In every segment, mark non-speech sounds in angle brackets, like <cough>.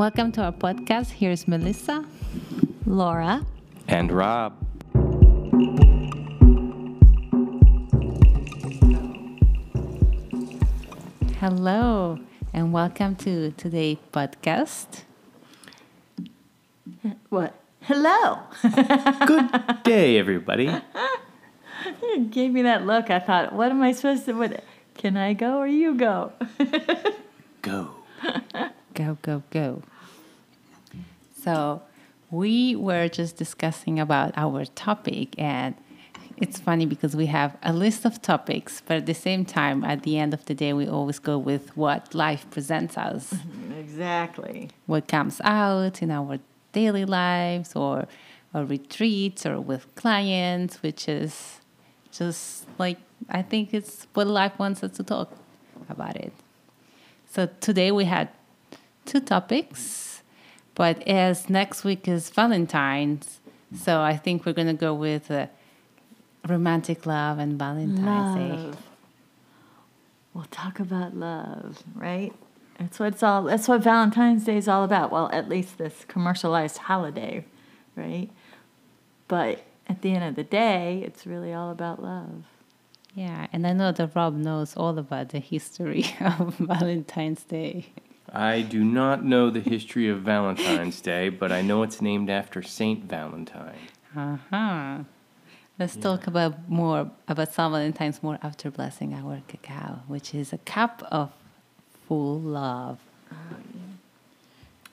Welcome to our podcast. Here's Melissa, Laura. And Rob. Hello, and welcome to today's podcast. What? Hello. <laughs> Good day, everybody. You gave me that look. I thought, what am I supposed to? What? Can I go or you go? <laughs> Go. Go, go, go. So, we were just discussing about our topic, and it's funny because we have a list of topics, but at the same time, at the end of the day, we always go with what life presents us, mm-hmm, exactly. what comes out in our daily lives, or, or retreats, or with clients, which is just like I think it's what life wants us to talk about it. So today we had two topics, but as next week is Valentine's, so I think we're gonna go with uh, romantic love and Valentine's Day. We'll talk about love, right? That's what it's all. That's what Valentine's Day is all about. Well, at least this commercialized holiday, right? But at the end of the day, it's really all about love. Yeah, and I know that Rob knows all about the history <laughs> of Valentine's Day. I do not know the history of Valentine's <laughs> Day, but I know it's named after Saint Valentine. Uh huh. Let's talk about more about San Valentine's more after blessing our cacao, which is a cup of full love.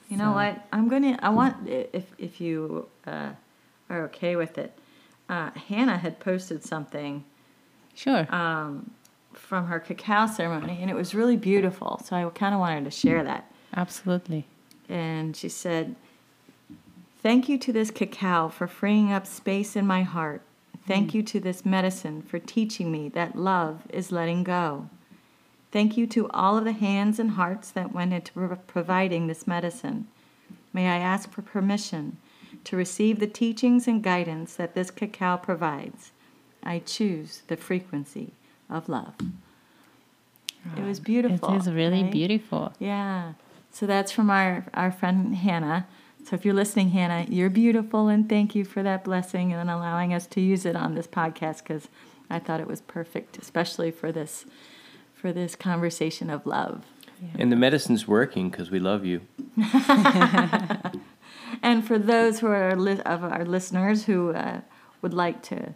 You know what? I'm gonna. I want if if you uh, are okay with it. Uh, Hannah had posted something Sure. um, from her cacao ceremony, and it was really beautiful. So I kind of wanted to share that. Absolutely. And she said, "Thank you to this cacao for freeing up space in my heart. Thank mm. you to this medicine for teaching me that love is letting go. Thank you to all of the hands and hearts that went into providing this medicine. May I ask for permission to receive the teachings and guidance that this cacao provides? I choose the frequency of love. It was beautiful. It is really right? beautiful. Yeah. So that's from our, our friend Hannah. So if you're listening, Hannah, you're beautiful and thank you for that blessing and allowing us to use it on this podcast because I thought it was perfect, especially for this for this conversation of love. And the medicine's working because we love you. <laughs> And for those who are li- of our listeners who uh, would like to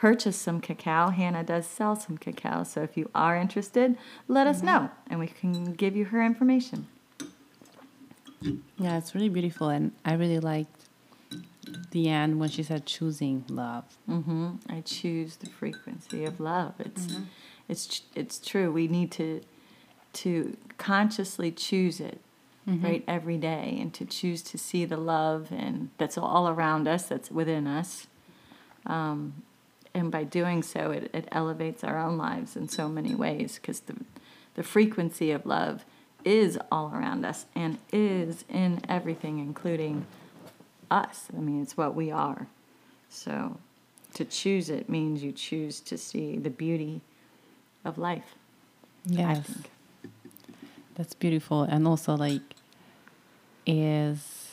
purchase some cacao, Hannah does sell some cacao. So if you are interested, let us know and we can give you her information. Yeah, it's really beautiful, and I really liked the end when she said choosing love. hmm I choose the frequency of love. It's it's ch- it's true. We need to to consciously choose it right every day, and to choose to see the love and that's all around us, that's within us. Um, and by doing so, it, it elevates our own lives in so many ways because the the frequency of love is all around us and is in everything, including us. I mean, it's what we are. So to choose it means you choose to see the beauty of life. Yes, that's beautiful, and also like is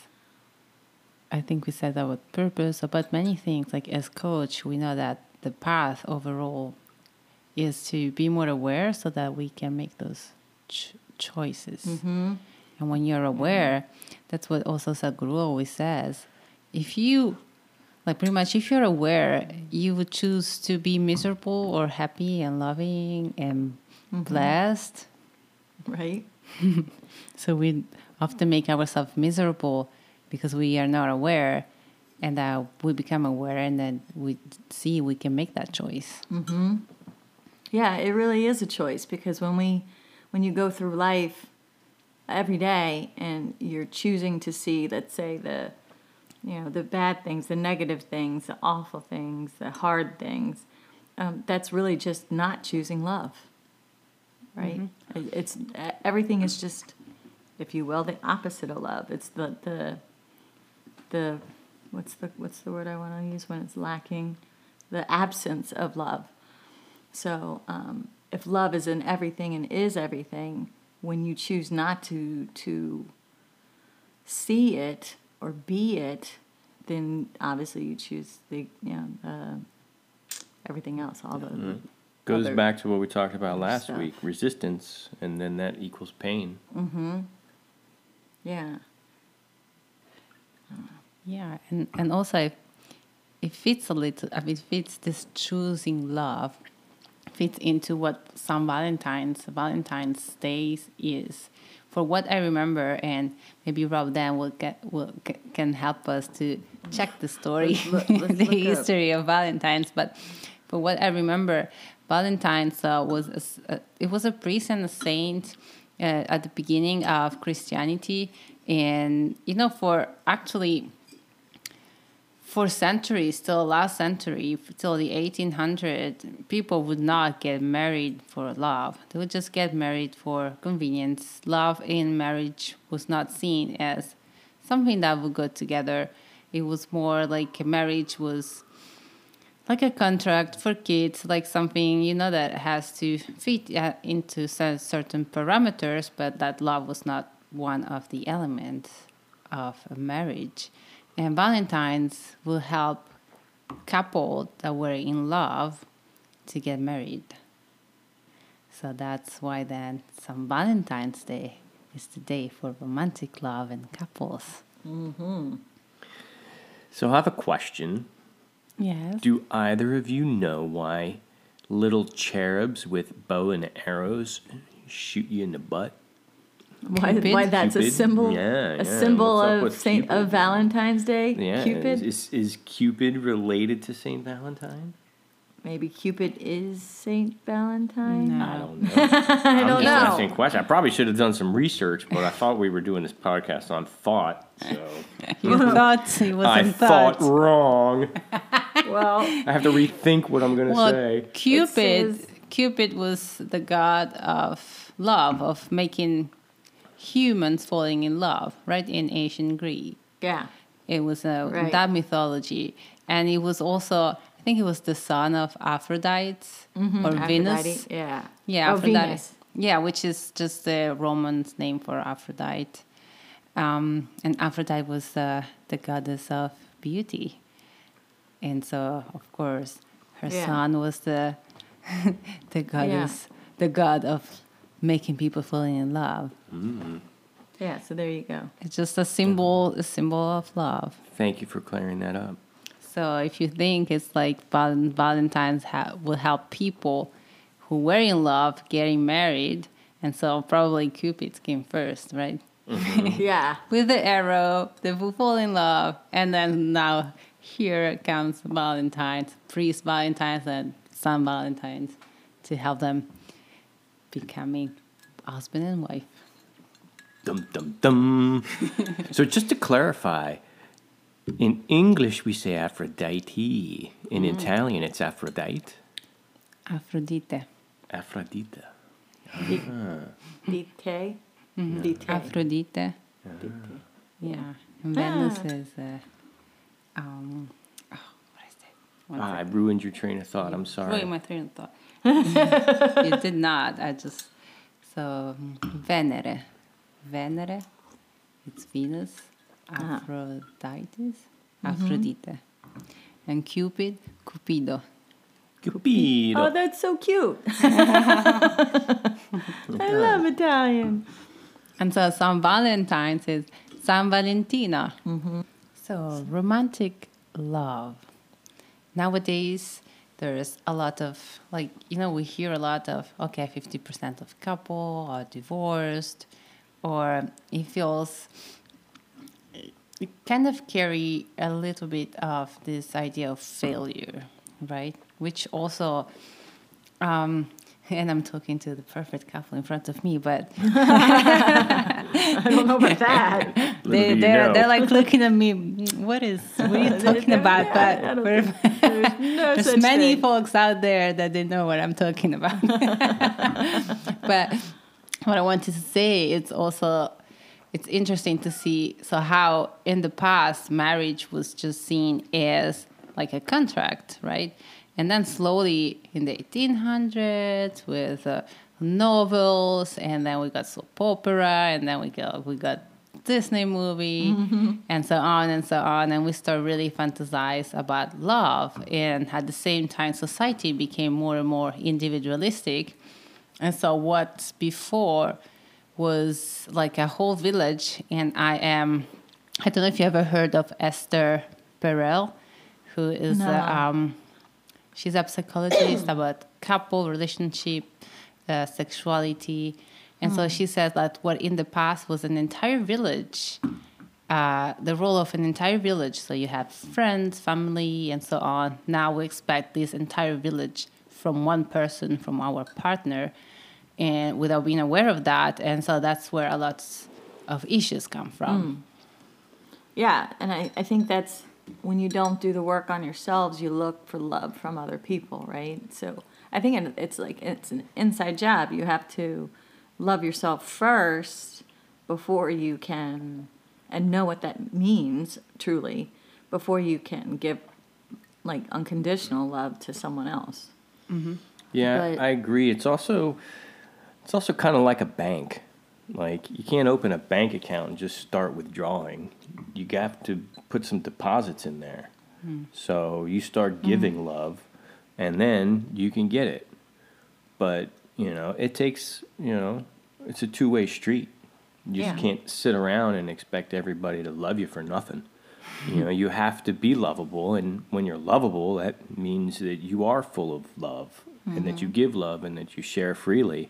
I think we said that with purpose about many things. Like as coach, we know that the path overall is to be more aware so that we can make those ch- choices. Mm-hmm. And when you're aware, that's what also Sadhguru always says. If you, like pretty much, if you're aware, you would choose to be miserable or happy and loving and blessed. Right? <laughs> So we often make ourselves miserable because we are not aware. And that we become aware, and then we see we can make that choice. Yeah, it really is a choice because when we when you go through life every day and you're choosing to see, let's say the you know, the bad things, the negative things, the awful things, the hard things, um, that's really just not choosing love. Right? It- It's everything is just if you will, the opposite of love. It's the the the what's the what's the word I want to use when it's lacking, the absence of love. So um, if love is in everything and is everything, when you choose not to to see it or be it, then obviously you choose the you know uh, everything else, all the Goes back to what we talked about last stuff. week resistance, and then that equals pain. Mm-hmm. Yeah. Yeah, and, and also it, it fits a little, I mean, it fits this choosing love, fits into what St. Valentine's, Valentine's Day is. For what I remember, and maybe Rob Dan will get will ca- can help us to check the story, Let's let's <laughs> the look up. history of Valentine's. But for what I remember, Valentine's uh, was a, it was a priest and a saint uh, at the beginning of Christianity, and you know, for actually for centuries, till last century, till the 1800, people would not get married for love. They would just get married for convenience. Love in marriage was not seen as something that would go together. It was more like marriage was like a contract for kids, like something you know that has to fit uh, into certain parameters, but that love was not one of the elements of a marriage. And Valentine's will help couple that were in love to get married. So that's why then some Valentine's Day is the day for romantic love and couples. Mm-hmm. So I have a question. Yes. Do either of you know why little cherubs with bow and arrows shoot you in the butt? Why, why that's a symbol Yeah, a yeah. symbol of Saint Cupid? of Valentine's Day? Yeah, Cupid? Is, is Cupid related to Saint Valentine? Maybe Cupid is Saint Valentine? No. I don't know. <laughs> I I'm don't just know. asking a question. I probably should have done some research, but I thought we were doing this podcast on thought, so <laughs> You thought it was I in thought thought. wrong. <laughs> Well, I have to rethink what I'm going to Well, say. Cupid, says- Cupid was the god of love, of making humans falling in love, right? In ancient Greek, yeah. it was uh, Right. that mythology, and it was also, I think, it was the son of Aphrodite or Venus. Yeah. Yeah, Oh, Aphrodite. Venus. Yeah, which is just the Roman's name for Aphrodite. Um, and Aphrodite was uh, the goddess of beauty. And so, of course, her Yeah. son was the <laughs> the goddess, the god of making people falling in love. Mm-hmm. Yeah, so there you go. It's just a symbol, a symbol of love. Thank you for clearing that up. So if you think it's like val- Valentine's ha- will help people who were in love getting married, and so probably Cupid came first, right? Mm-hmm. <laughs> Yeah. With the arrow, they will fall in love, and then now here comes Valentine's, priest Valentine's, and Saint Valentine's to help them becoming husband and wife. Dum dum dum. <laughs> so just to clarify, in English we say Aphrodite. In Italian it's Aphrodite. Aphrodite. Aphrodite. Dite. Mm-hmm. Dite. Aphrodite. Dite. Yeah. And Venus Ah. is, uh, um, oh, what is it? One Ah, I ruined your train of thought. I'm sorry. Ruined my train of thought. You did not. I just so Venere, Venere, it's Venus. Ah. Aphrodite, Aphrodite, and Cupid, Cupido. Cupido. Oh, that's so cute. <laughs> I love Italian. And so San Valentine's is San Valentina. So romantic love. Nowadays, there's a lot of, like, you know, we hear a lot of, okay, 50% of couple are divorced, or it feels, it kind of carry a little bit of this idea of failure, right? Which also, um, <laughs> and I'm talking to the perfect couple in front of me, but <laughs> <laughs> I don't know about that. Little they, do you they're, know. they're like looking at me. What is? What are you talking about? I But don't we're- think there's no there's such many thing. folks out there that they know what I'm talking about. <laughs> but what I wanted to say, it's also it's interesting to see so how in the past marriage was just seen as like a contract, right? And then slowly in the 1800s with uh, novels, and then we got soap opera, and then we got we got Disney movie, and so on and so on. And we start really fantasize about love. And at the same time, society became more and more individualistic. And so what before was like a whole village, and I am, I don't know if you ever heard of Esther Perel, who is No. a, um, she's a psychologist about couple relationship, uh, sexuality, and so she says that what in the past was an entire village, uh, the role of an entire village. So you have friends, family, and so on. Now we expect this entire village from one person, from our partner, and without being aware of that. And so that's where a lot of issues come from. Yeah, and I, I think that's when you don't do the work on yourselves, you look for love from other people, right? So I think it's like it's an inside job. You have to love yourself first before you can, and know what that means truly, before you can give like unconditional love to someone else. Mm-hmm. Yeah, But- I agree. It's also it's also kind of like a bank. Like you can't open a bank account and just start withdrawing. You have to put some deposits in there. Hmm. So you start giving hmm. love, and then you can get it. But you know, it takes you know, it's a two way street. You just can't sit around and expect everybody to love you for nothing. You know, you have to be lovable, and when you're lovable, that means that you are full of love, and that you mm-hmm. give love, and that you share freely.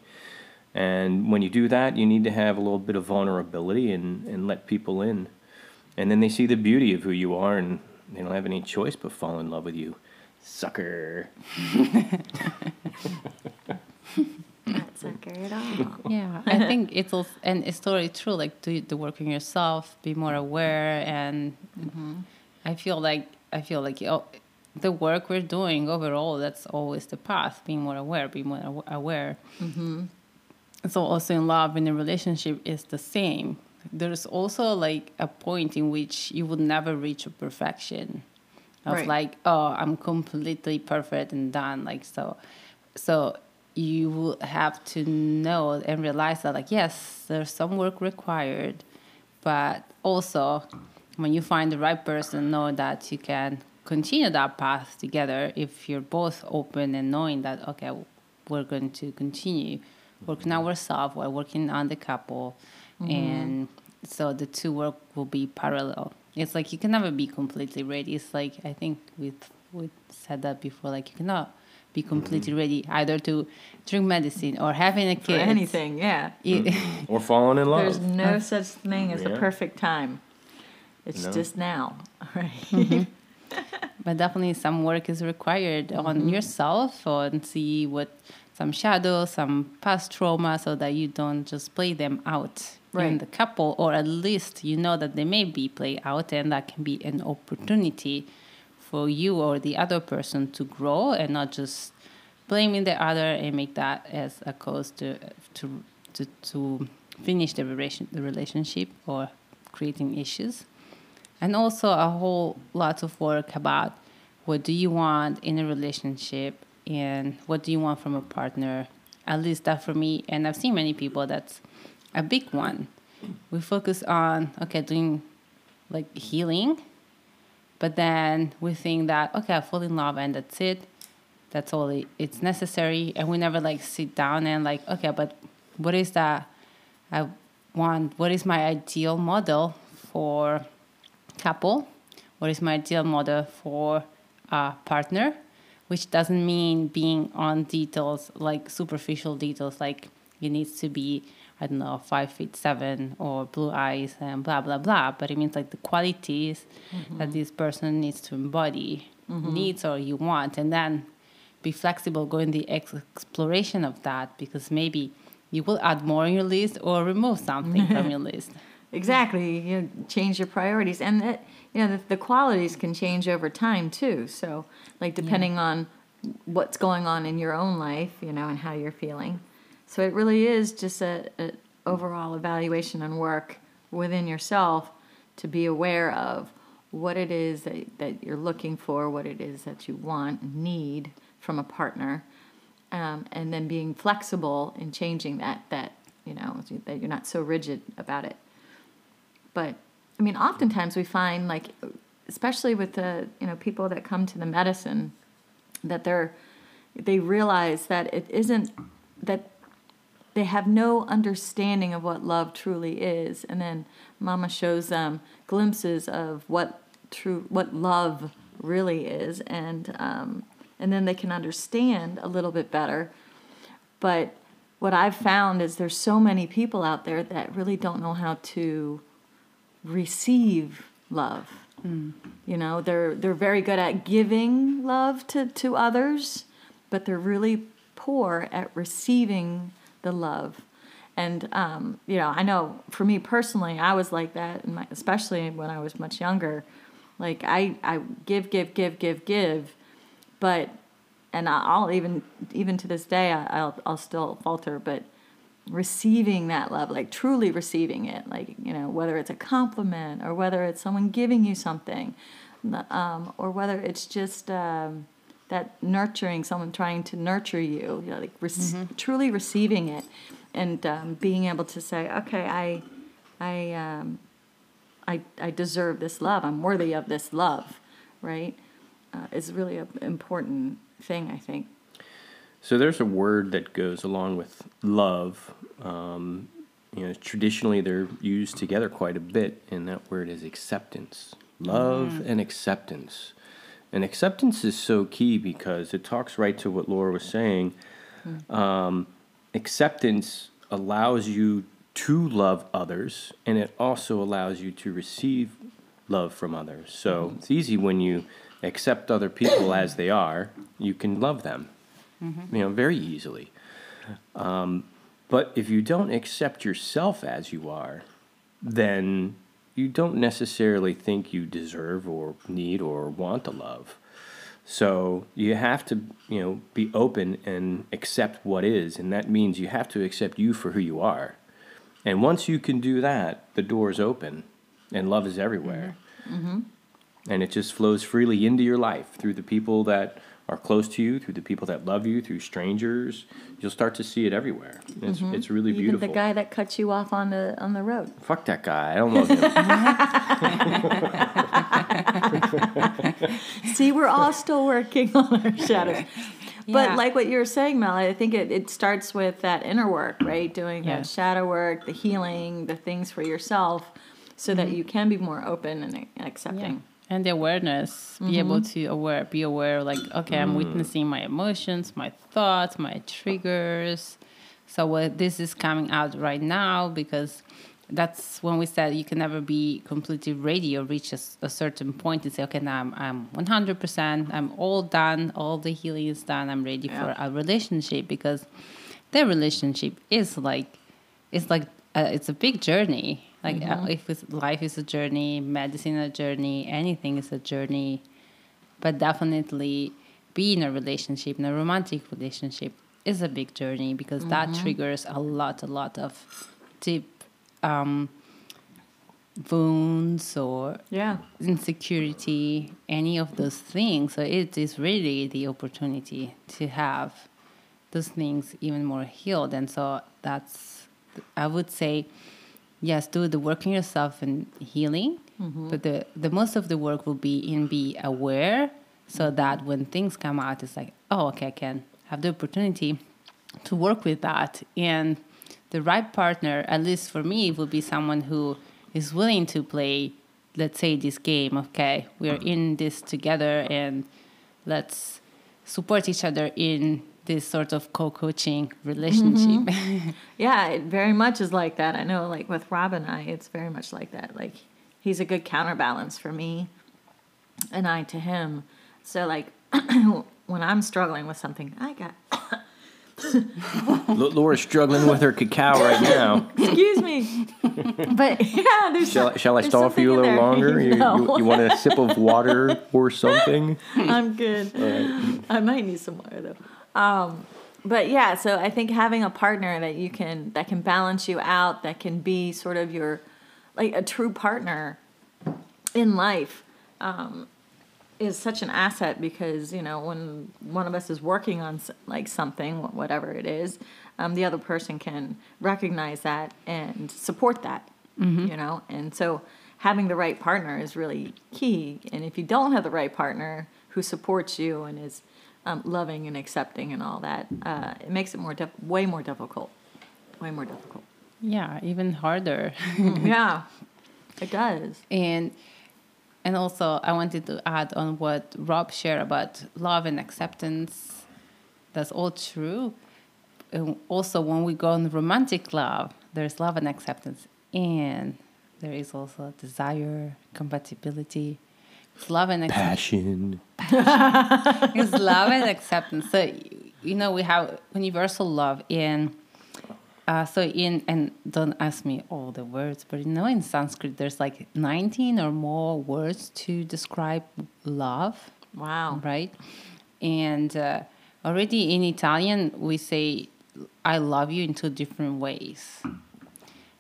And when you do that, you need to have a little bit of vulnerability and, and let people in. And then they see the beauty of who you are, and they don't have any choice but fall in love with you. Sucker. <laughs> Not sucker at all. <laughs> Yeah, I think it's also, and it's totally true. Like do the work on yourself, be more aware, and mm-hmm. I feel like I feel like know, the work we're doing overall. That's always the path. Being more aware, being more aw- aware. Mm-hmm. So also in love, in a relationship, is the same. There's also like a point in which you would never reach a perfection of Right. like, oh, I'm completely perfect and done. Like so, so you will have to know and realize that like yes, there's some work required, but also when you find the right person, know that you can continue that path together if you're both open and knowing that okay, we're going to continue working on ourselves while working on the couple, mm-hmm. and so the two work will be parallel. It's like you can never be completely ready. It's like I think we we said that before. Like you cannot be mm-hmm. completely ready either to drink medicine or having a For kid. anything, yeah. You- mm-hmm. <laughs> Or falling in love. There's no such thing as Yeah. a perfect time. It's No. just now, <laughs> right? Mm-hmm. <laughs> but definitely some work is required on yourself and see what some shadows, some past trauma, so that you don't just play them out in the couple, or at least you know that they may be played out, and that can be an opportunity for you or the other person to grow and not just blaming the other and make that as a cause to to to, to finish the relation the relationship or creating issues. And also a whole lot of work about what do you want in a relationship and what do you want from a partner. At least that for me and i've seen many people that's a big one. We focus on okay doing like healing but then we think that okay i fall in love and that's it. That's all it, it's necessary. And we never like sit down and like okay but what is that i want? What is my ideal model for couple? What is my ideal model for a partner? Which doesn't mean being on details like superficial details like it needs to be i don't know five feet seven or blue eyes and blah blah blah. But it means like the qualities that mm-hmm. this person needs to embody mm-hmm. needs or you want. And then be flexible go in the ex- exploration of that because maybe you will add more on your list or remove something from your <laughs> list. Exactly. You change your priorities, and that you know the, the qualities can change over time too. So, like depending on what's going on in your own life, you know, and how you're feeling. So it really is just a, a overall evaluation and work within yourself to be aware of what it is that, that you're looking for, what it is that you want need from a partner, um, and then being flexible in changing that. That you know that you're not so rigid about it. but I mean, oftentimes we find like, especially with the you know people that come to the medicine, that they're they realize that it isn't that they have no understanding of what love truly is. And then mama shows them glimpses of what true what love really is. And um, and then they can understand a little bit better. But what i've found is there's so many people out there that really don't know how to receive love. You know they're they're very good at giving love to to others but they're really poor at receiving the love. And um, you know, I know for me personally, I was like that, my, especially when I was much younger. Like I, I give, give, give, give, give, but and I'll even even to this day I'll I'll still falter, but receiving that love, like truly receiving it, like you know whether it's a compliment or whether it's someone giving you something, um, or whether it's just. Um, that nurturing someone trying to nurture you, you know, like rec- Mm-hmm. truly receiving it and um, being able to say okay i i um, I, I deserve this love i'm worthy of this love right uh, is really an important thing i think So there's a word that goes along with love. Um, you know, traditionally they're used together quite a bit, and that word is acceptance. Love and acceptance. And acceptance is so key because it talks right to what Laura was saying. Um, acceptance allows you to love others, and it also allows you to receive love from others. So it's easy when you accept other people as they are, you can love them, you know, very easily. Um, but if you don't accept yourself as you are, then you don't necessarily think you deserve or need or want the love. So you have to, you know, be open and accept what is, and that means you have to accept you for who you are. And once you can do that, the door is open, and love is everywhere. Mm-hmm. Mm-hmm. And it just flows freely into your life through the people that are close to you, through the people that love you, through strangers. You'll start to see it everywhere. It's, mm-hmm. it's really even beautiful. the guy that cuts you off on the on the road Fuck that guy. I don't love him. <laughs> See, we're all still working on our shadows. Yeah. But like what you were saying, Mel, I think it, it starts with that inner work, right? Doing Yeah. that shadow work, the healing, the things for yourself, so that mm-hmm. you can be more open and, and accepting. And the awareness be able to aware be aware like okay i'm witnessing my emotions my thoughts my triggers. So what this is coming out right now because that's when we said you can never be completely ready or reach a certain point and say okay now i'm, I'm 100% i'm all done all the healing is done i'm ready Yeah. for a relationship because the relationship is like it's like uh, it's a big journey like uh, if life is a journey medicine a journey anything is a journey but definitely being in a relationship in a romantic relationship is a big journey because that triggers a lot a lot of deep um, wounds or Yeah. insecurity, any of those things. So it is really the opportunity to have those things even more healed. And so that's, I would say, yes, do the work in yourself and healing, mm-hmm. but the, the most of the work will be in be aware so that when things come out, it's like, oh, okay, I can have the opportunity to work with that. And the right partner, at least for me, will be someone who is willing to play, let's say, this game. Okay, we're in this together and let's support each other in this sort of co coaching relationship. Mm-hmm. <laughs> Yeah, it very much is like that. I know, like with Rob and I, it's very much like that. Like, he's a good counterbalance for me, and I to him. So, like, <clears throat> when I'm struggling with something, I got, L- Laura's struggling with her cacao right now. <laughs> excuse me. but <laughs> yeah, there's Shall, some- shall I stall for you a little longer? You, No. you, you want a sip of water or something? I'm good. I might need some water though. Um, but yeah, so I think having a partner that you can that can balance you out, that can be sort of your like a true partner in life, um, is such an asset because you know when one of us is working on like something, whatever it is, um, the other person can recognize that and support that. you know and so having the right partner is really key and if you don't have the right partner who supports you and is um, loving and accepting and all that uh, it makes it more dif- way more difficult way more difficult Yeah, even harder. <laughs> yeah it does and and also I wanted to add on what Rob shared about love and acceptance. That's all true. And also, when we go on romantic love, there's love and acceptance, and there is also desire, compatibility. It's love and acceptance. Passion. <laughs> it's love and <laughs> acceptance. So you know we have universal love in. Uh, so in and don't ask me all the words, but you know in Sanskrit there's like 19 or more words to describe love, wow right? And uh, already in Italian we say I love you in two different ways.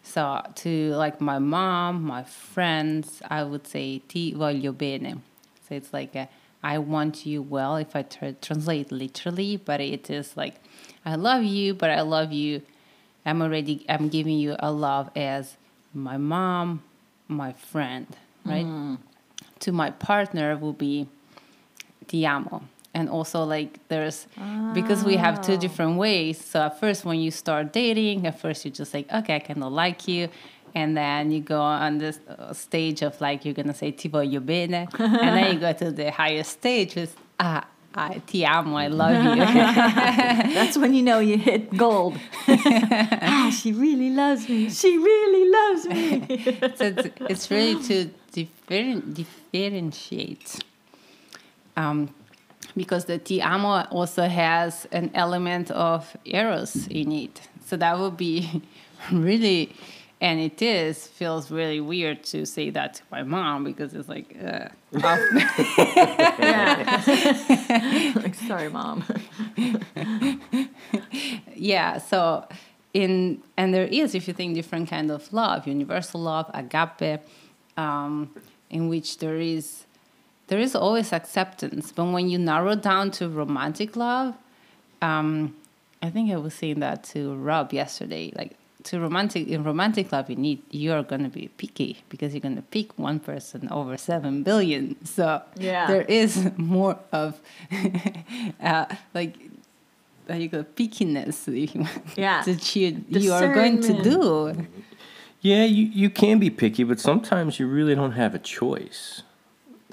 So to like my mom, my friends, I would say ti voglio bene. So it's like a, I want you well if I tr- translate literally, but it is like I love you, but I love you. I'm already I'm giving you a love as my mom, my friend, right? Mm-hmm. To my partner will be ti amo. And also like there's because we have two different ways. So at first when you start dating, at first you're just like, okay, I kind of like you. And then you go on this uh, stage of like you're gonna say ti voglio bene, and then you go to the highest stage with ah, I, ti amo, I love you. <laughs> That's when you know you hit gold. <laughs> ah, she really loves me. She really loves me. <laughs> so it's, it's really to different, differentiate. Um, because the ti amo also has an element of eros in it. So that would be <laughs> really, and it is, feels really weird to say that to my mom because it's like, uh, off- yeah. <laughs> <laughs> like, sorry, mom. yeah so in and there is if you think different kind of love universal love agape um, in which there is there is always acceptance but when you narrow down to romantic love um, i think i was saying that to rob yesterday like to romantic in romantic love you need you're going to be picky because you're going to pick one person over 7 billion so Yeah. there is <laughs> more of <laughs> uh, like uh, you go pickiness Yeah. that you <laughs> you are going to do Yeah, you, you can be picky, but sometimes you really don't have a choice.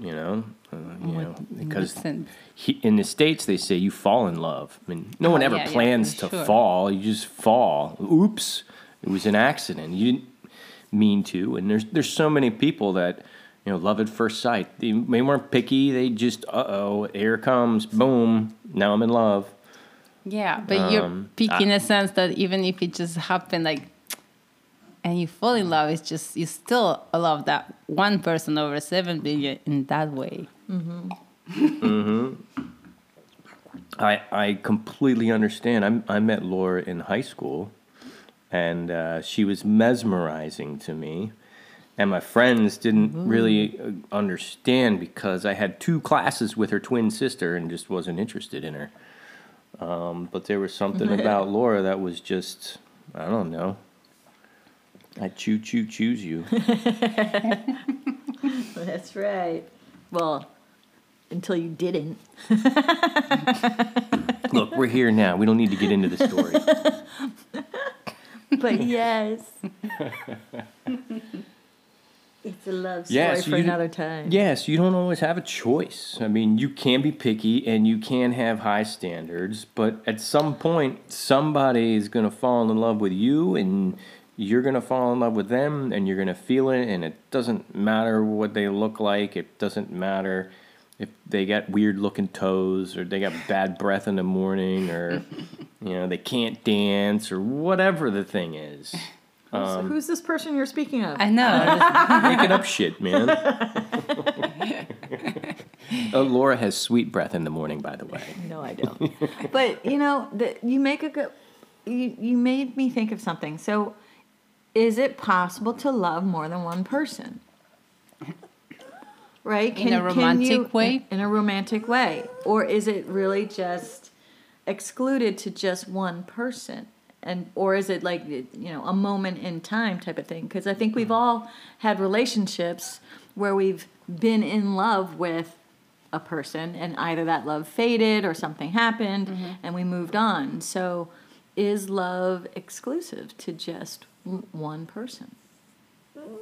You know, uh, you What- know because he, in the states they say you fall in love. I mean, no one Oh, ever yeah, yeah, plans for to sure. fall. You just fall. Oops, it was an accident. You didn't mean to. And there's there's so many people that you know love at first sight. They, they weren't picky. They just uh oh, here comes, boom. Now I'm in love. yeah but you're Um, picky in a sense that even if it just happened like and you fall in love it's just you still love that one person over 7 billion in that way I, I completely understand. I, I met Laura in high school, and uh, she was mesmerizing to me. And my friends didn't really uh, understand because I had two classes with her twin sister and just wasn't interested in her. Um, but there was something about Laura that was just, I don't know. I choo choo choose you. <laughs> That's right. Well, until you didn't. <laughs> Look, we're here now. We don't need to get into the story. <laughs> But yes. it's a love story Yes, for you- another time. Yes, you don't always have a choice. I mean, you can be picky and you can have high standards, but at some point, somebody is going to fall in love with you and you're going to fall in love with them and you're going to feel it. And it doesn't matter what they look like, it doesn't matter if they got weird looking toes or they got bad <laughs> breath in the morning or, you know, they can't dance or whatever the thing is. So um, who's this person you're speaking of? i know Making up shit, man. <laughs> oh, Laura has sweet breath in the morning, by the way. No, I don't. <laughs> but you know, the, you make a good. You you made me think of something. So, is it possible to love more than one person? <laughs> Right? In a romantic way? In a romantic way, or is it really just excluded to just one person? and or is it like you know a moment in time type of thing because i think we've mm. all had relationships where we've been in love with a person and either that love faded or something happened mm-hmm. and we moved on so is love exclusive to just one person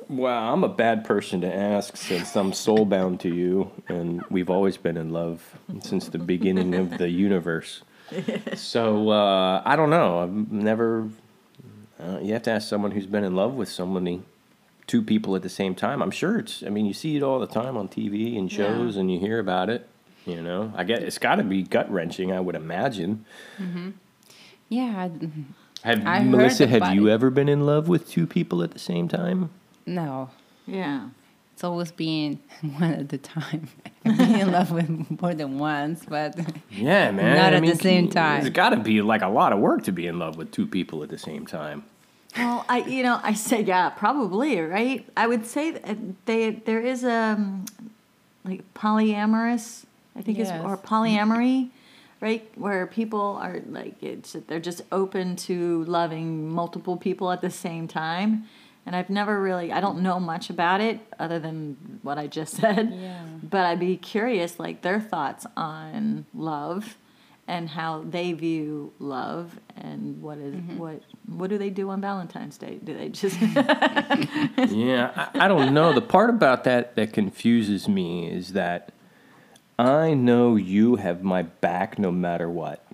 Wow, I'm a bad person to ask since I'm soul bound to you, and we've always been in love since the beginning of the universe. So uh, I don't know. I've never. Uh, you have to ask someone who's been in love with somebody, two people at the same time. I'm sure it's. I mean, you see it all the time on TV and shows, Yeah. and you hear about it. You know, I get it's got to be gut wrenching. I would imagine. Yeah, Have I heard Melissa? Have you it. ever been in love with two people at the same time? no. yeah It's always been <laughs> one at a time. <laughs> I've in love with more than once, but <laughs> Yeah, man. Not I at the mean, same There's time. got to be like a lot of work to be in love with two people at the same time. Well, I you know I say yeah probably right. I would say that they there is a um, like polyamorous I think it's Yes. or polyamory, right? Where people are like it's they're just open to loving multiple people at the same time. And I've never really I don't know much about it other than what I just <laughs> said. Yeah. But I'd be curious like their thoughts on love and how they view love and what is- mm-hmm. what what do they do on Valentine's Day? Do they just <laughs> yeah, I, I don't know. The part about that that confuses me is that I know you have my back no matter what.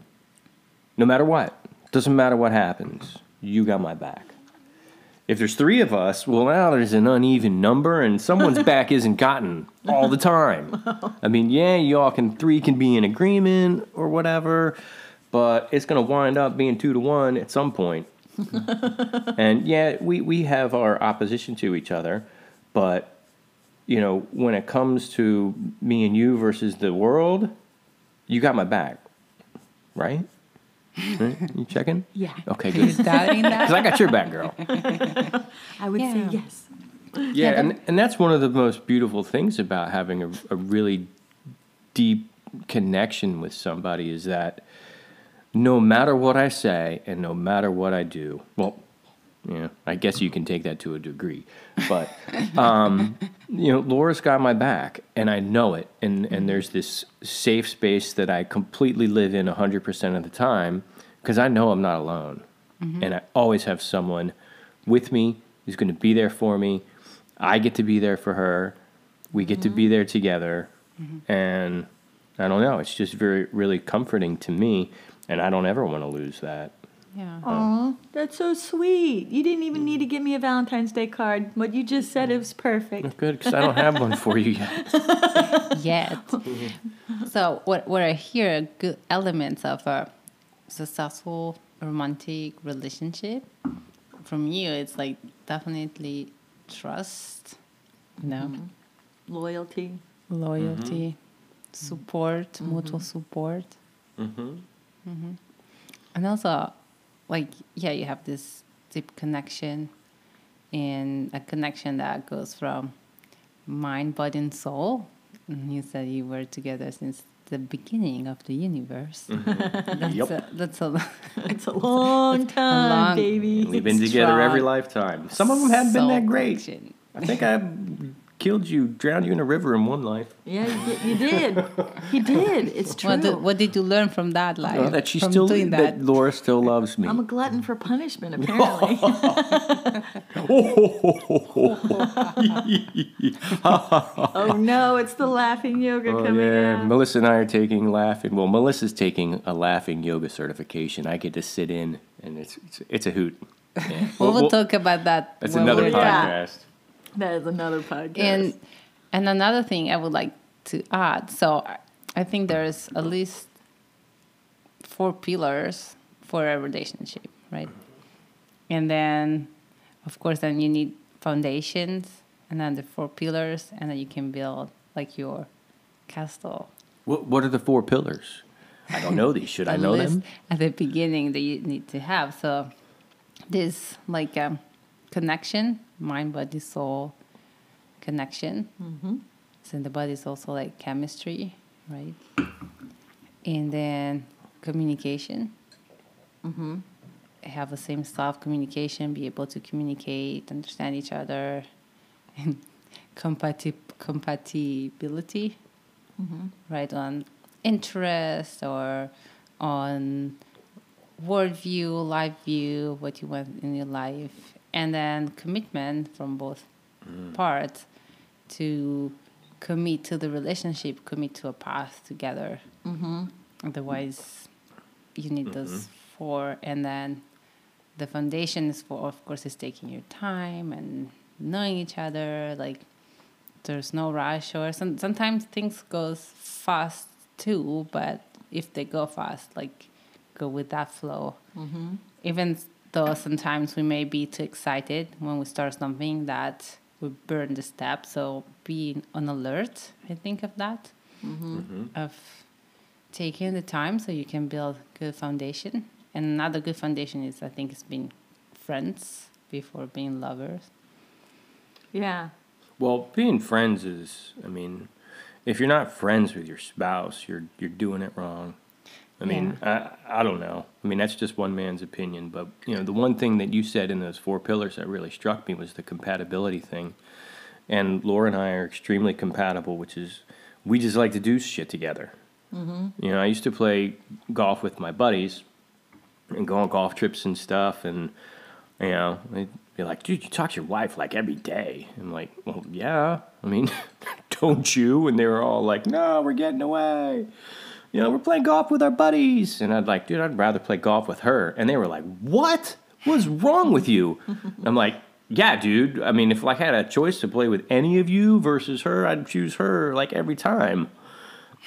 No matter what. Doesn't matter what happens. You got my back. If there's three of us, well, now there's an uneven number, and someone's <laughs> back isn't gotten all the time. <laughs> I mean, yeah, y'all can three can be in agreement or whatever, but it's gonna wind up being two to one at some point. <laughs> and yeah, we we have our opposition to each other, but you know, when it comes to me and you versus the world, you got my back, right? <laughs> Right? You checking? Yeah. Okay, good. <laughs> Because? I got your back, girl. <laughs> I would say Yeah. yes. Yeah, and, and that's one of the most beautiful things about having a, a really deep connection with somebody is that no matter what I say and no matter what I do, well, yeah, I guess you can take that to a degree, but um, <laughs> you know, Laura's got my back, and I know it, and and mm-hmm. there's this safe space that I completely live in hundred percent of the time because I know I'm not alone, mm-hmm. and I always have someone with me who's going to be there for me. I get to be there for her. We get to be mm-hmm. there together, and I don't know. It's just very really comforting to me, and I don't ever want to lose that. Yeah. Aw, that's so sweet. You didn't even need to give me a Valentine's Day card. What you just said it was perfect. Good, because I don't have one for you yet. <laughs> Yet. Mm-hmm. so, what, what I hear good elements of a successful romantic relationship from you, it's like definitely trust, you know, mm-hmm. Loyalty. loyalty, mm-hmm. support, mutual support. Mm-hmm. And also, like, yeah, you have this deep connection and a connection that goes from mind, body, and soul. And you said you were together since the beginning of the universe. Mm-hmm. <laughs> That's, Yep. a, that's a <laughs> It's a long <laughs> time, long- baby. We've been It's together every lifetime. Some of them haven't been that great. connection. I think I killed you, drowned you in a river in one life. Yeah, you, you did. He did. It's true. What did, what did you learn from that life? Oh, that she from still doing that. that. Laura still loves me. I'm a glutton for punishment, <laughs> apparently. <laughs> oh no, it's the laughing yoga Oh, coming yeah, out. Melissa and I are taking laughing. Well, Melissa's taking a laughing yoga certification. I get to sit in, and it's it's, it's a hoot. <laughs> Yeah. We'll, Well, talk about that. That's another we're Yeah. Podcast. That is another podcast. And and another thing I would like to add. So I- I think there's at least four pillars for a relationship, right? And then, of course, then you need foundations, and then the four pillars, and then you can build like your castle. What What are the four pillars? I don't know these. Should <laughs> I know them? at the beginning that you need to have. So this like um, connection, mind, body, soul connection. Mm-hmm. So the body is also like chemistry, right? And then communication. Mm-hmm. have the same of communication, be able to communicate, understand each other, and <laughs> compati- compatibility, right? On interest or on worldview, life view, what you want in your life, and then commitment from both mm. parts to commit to the relationship, commit to a path together. Mm-hmm. Otherwise, you need those mm-hmm. four, and then the foundation is for, of course, is taking your time and knowing each other. Like there's no rush, or some, sometimes things goes fast too. But if they go fast, like go with that flow. Mm-hmm. Even though sometimes we may be too excited when we start something that we burn the step. So being on alert, I think of that mm-hmm. of taking the time so you can build good foundation. And another good foundation is I think it's being friends before being lovers. Yeah. Well, being friends is, I mean, if you're not friends with your spouse, you're you're doing it wrong. I mean, I I don't know. I mean, that's just one man's opinion, but you know, the one thing that you said in those four pillars that really struck me was the compatibility thing. And Laura and I are extremely compatible, which is we just like to do shit together. Mm-hmm. You know, I used to play golf with my buddies and go on golf trips and stuff, and you know, they'd be like, "Dude, you talk to your wife like every day." I'm like, "Well, yeah. I mean, <laughs> don't you?" And they were all like, "No, we're getting away." You know, we're playing golf with our buddies, and I'd like, dude, I'd rather play golf with her. And they were like, "What? What's wrong with you?" <laughs> I'm like, "Yeah, dude. I mean, if like I had a choice to play with any of you versus her, I'd choose her like every time."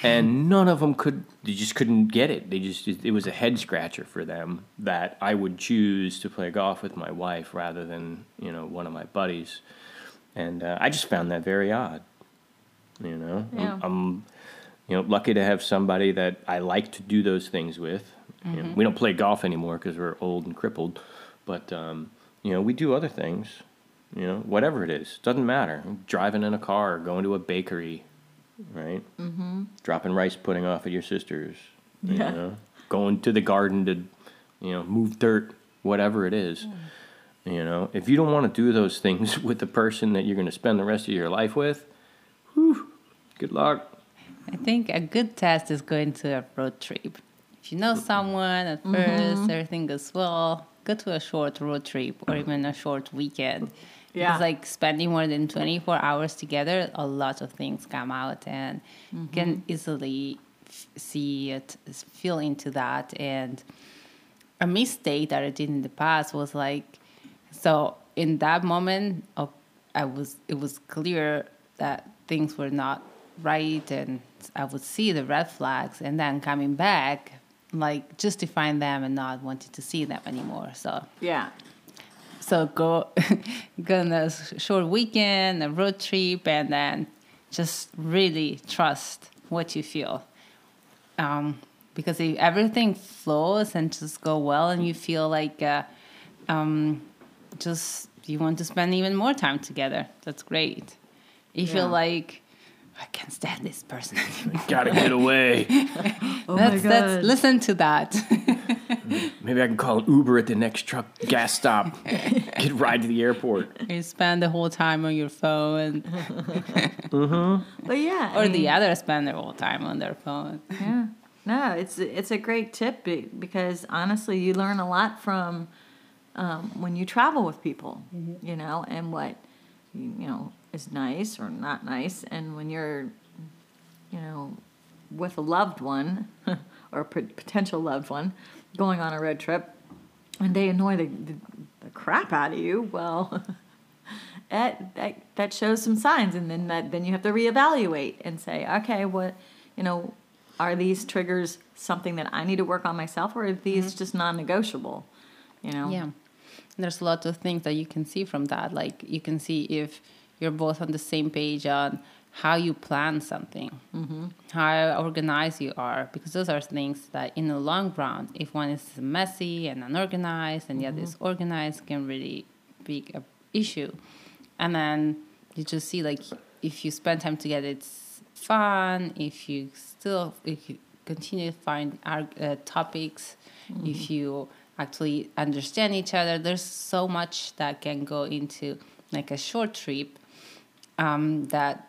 and <laughs> none of them could they just couldn't get it they just it was a head scratcher for them that i would choose to play golf with my wife rather than you know one of my buddies and uh, i just found that very odd you know Yeah. I'm, I'm you know lucky to have somebody that i like to do those things with you know, we don't play golf anymore because we're old and crippled but um, you know we do other things you know whatever it is doesn't matter driving in a car going to a bakery right? Mm-hmm. Dropping rice pudding off at your sister's. You Yeah. know? Going to the garden to, you know, move dirt, whatever it is. You know, if you don't want to do those <laughs> things with the person that you're going to spend the rest of your life with, whew, good luck. I think a good test is going to a road trip. If you know someone at mm-hmm. first, everything goes well, go to a short road trip or uh-huh. even a short weekend. Yeah. Because like spending more than 24 hours together, a lot of things come out and you can mm-hmm. easily f- see it, feel into that. And a mistake that I did in the past was like, so in that moment, of, I was it was clear that things were not right, and I would see the red flags, and then coming back, like justifying them and not wanting to see them anymore. So Yeah. so go <laughs> go on a short weekend, a road trip, and then just really trust what you feel. Um, because if everything flows and just go well, and you feel like uh, um, just you want to spend even more time together, that's great. You feel like I can't stand this person anymore. <laughs> Gotta get away. <laughs> Oh let's, let's listen to that. <laughs> Maybe I can call an Uber at the next truck gas stop. Get a ride to the airport. you spend the whole time on your phone, But yeah. or I the other spend their whole time on their phone. Yeah. No, it's it's a great tip because honestly, you learn a lot from um, when you travel with people, you know, and what you, you know is nice or not nice, and when you're, you know, with a loved one <laughs> or a potential loved one going on a road trip, and they annoy the, the, the crap out of you, well. <laughs> That, that that shows some signs, and then that, then you have to reevaluate and say, okay, what you know, are these triggers something that I need to work on myself, or are these mm-hmm. just non-negotiable? You know, Yeah. There's a lot of things that you can see from that. Like you can see if you're both on the same page on how you plan something, mm-hmm. how organized you are, because those are things that in the long run, if one is messy and unorganized and the other mm-hmm. is organized, can really be a issue. And then you just see like if you spend time together, it's fun. If you still if you continue to find arg- uh, topics, mm-hmm. if you actually understand each other. There's so much that can go into like a short trip um, that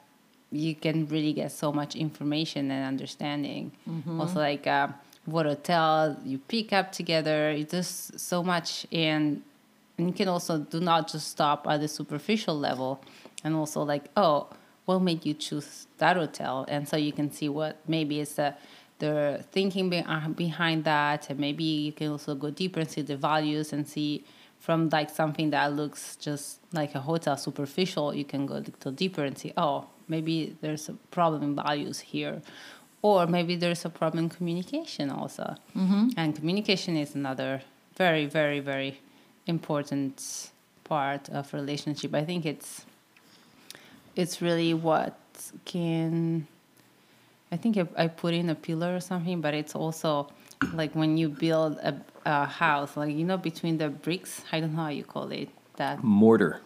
you can really get so much information and understanding. Also, like uh, what hotel you pick up together, it's just so much. And, and you can also do not just stop at the superficial level and also like, oh, what made you choose that hotel? And so you can see what maybe is the the thinking be- uh, behind that, and maybe you can also go deeper and see the values and see from like something that looks just like a hotel superficial, you can go a little deeper and see, oh, maybe there's a problem in values here, or maybe there's a problem in communication also. Mm-hmm. And communication is another very, very, very important part of relationship. I think it's it's really what can I think I, I put in a pillar or something, but it's also like when you build a, a house, like you know, between the bricks. I don't know how you call it. That Mortar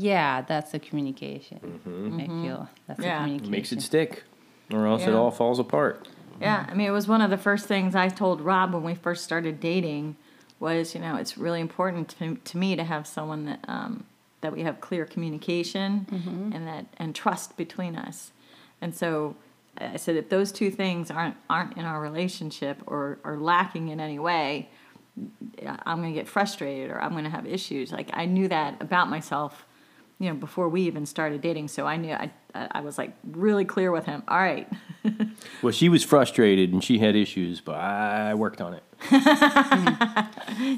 yeah, that's the communication. Mm-hmm. I feel mm-hmm. that's Yeah. the communication. makes it stick, or else it all falls apart. Yeah, I mean, it was one of the first things I told Rob when we first started dating was, you know, it's really important to, to me to have someone that um, that we have clear communication mm-hmm. and that and trust between us. And so I said, if those two things aren't aren't in our relationship or are lacking in any way, I'm going to get frustrated or I'm going to have issues. Like I knew that about myself, you know, before we even started dating. So I knew I I was like really clear with him. All right. <laughs> Well, she was frustrated and she had issues, but I worked on it. <laughs>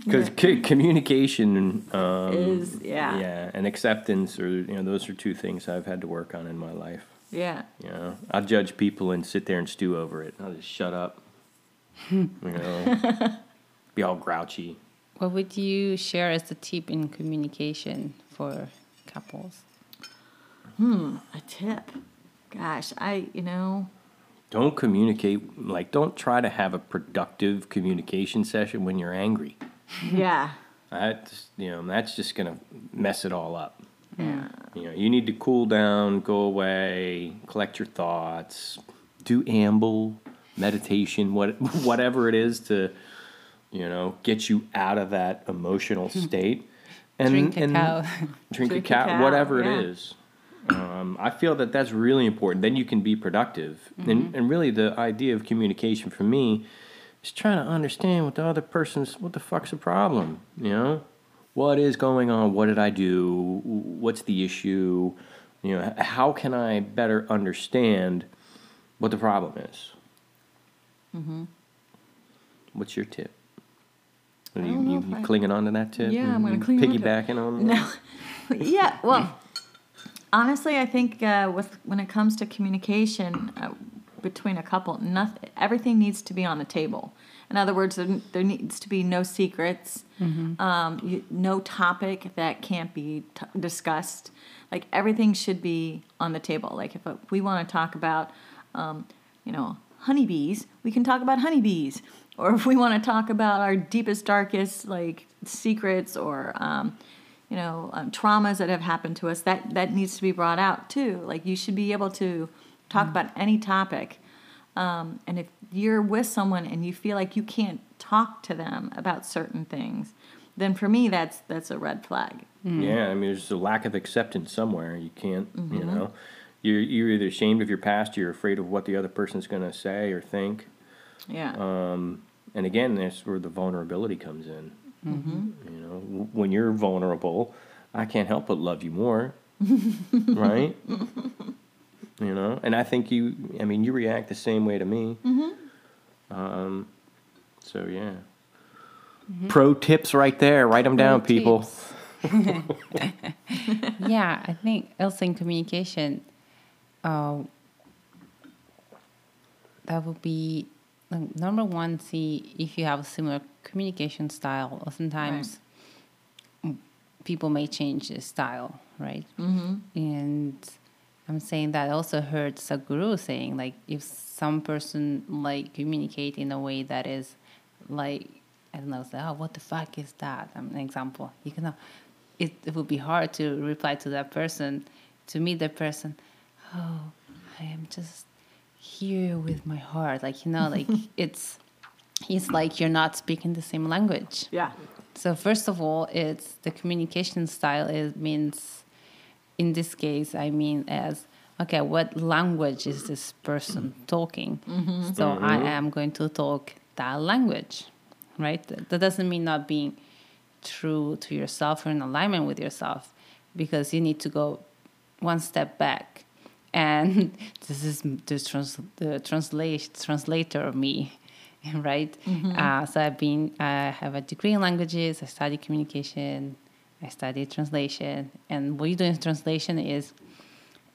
Because communication um, Is yeah. yeah, and acceptance, or you know, those are two things I've had to work on in my life. Yeah. You know, I judge people and sit there and stew over it. I'll just shut up. <laughs> you know, be all grouchy. What would you share as a tip in communication for couples? Hmm, a tip. Gosh, I, you know, Don't communicate like don't try to have a productive communication session when you're angry. yeah. That's you know that's just gonna mess it all up. Yeah. You know, you need to cool down, go away, collect your thoughts, do amble, meditation, what <laughs> whatever it is to, you know, get you out of that emotional <laughs> state. And Drink and cacao. <laughs> drink, Drink a cat, cacao, whatever yeah. it is. Um, I feel that that's really important. Then you can be productive. And, and really, the idea of communication for me is trying to understand what the other person's, what the fuck's the problem, you know? What is going on? What did I do? What's the issue? You know, how can I better understand what the problem is? Mm-hmm. What's your tip? Are you, you, you I- clinging on to that tip? Yeah, I'm gonna Mhm. cling on to it. Piggybacking on No. <laughs> yeah. Well, honestly, I think uh, with when it comes to communication uh, between a couple, nothing, everything needs to be on the table. In other words, there, there needs to be no secrets, um, you, no topic that can't be t- discussed. Like everything should be on the table. Like if uh, we want to talk about, um, you know, honeybees, we can talk about honeybees. Or if we want to talk about our deepest, darkest like secrets or um, you know um, traumas that have happened to us, that that needs to be brought out too. Like you should be able to talk about any topic. Um, and if you're with someone and you feel like you can't talk to them about certain things, then for me that's that's a red flag. Yeah, I mean, there's a lack of acceptance somewhere. You can't, Mm-hmm. you know, you're you're either ashamed of your past, you're afraid of what the other person's going to say or think. Yeah. Um, and again, that's where the vulnerability comes in. You know, w- when you're vulnerable, I can't help but love you more, <laughs> right? <laughs> you know, and I think you. I mean, you react the same way to me. Um, so yeah. Pro tips right there. Write them down, Pro people. <laughs> <laughs> yeah, I think also in communication, uh, that would be like, number one. See if you have a similar communication style. Or sometimes mm, people may change the style, right? Mm-hmm. And I'm saying that I also heard Sadhguru saying like if some person like communicate in a way that is like I don't know, say, oh, what the fuck is that? I'm an example. You can, it, it would be hard to reply to that person, to meet that person. Oh, I am just here with my heart. Like, you know, like <laughs> it's, it's like you're not speaking the same language. Yeah. So first of all, it's the communication style. It means, in this case, I mean as okay, what language is this person talking? Mm-hmm. So I mm-hmm. am going to talk that language, right? That doesn't mean not being true to yourself or in alignment with yourself, because you need to go one step back. And <laughs> this is the, trans- the translate translator of me, <laughs> right? Mm-hmm. Uh, so I've been, I have a degree in languages. I study communication. I study translation. And what you do in translation is,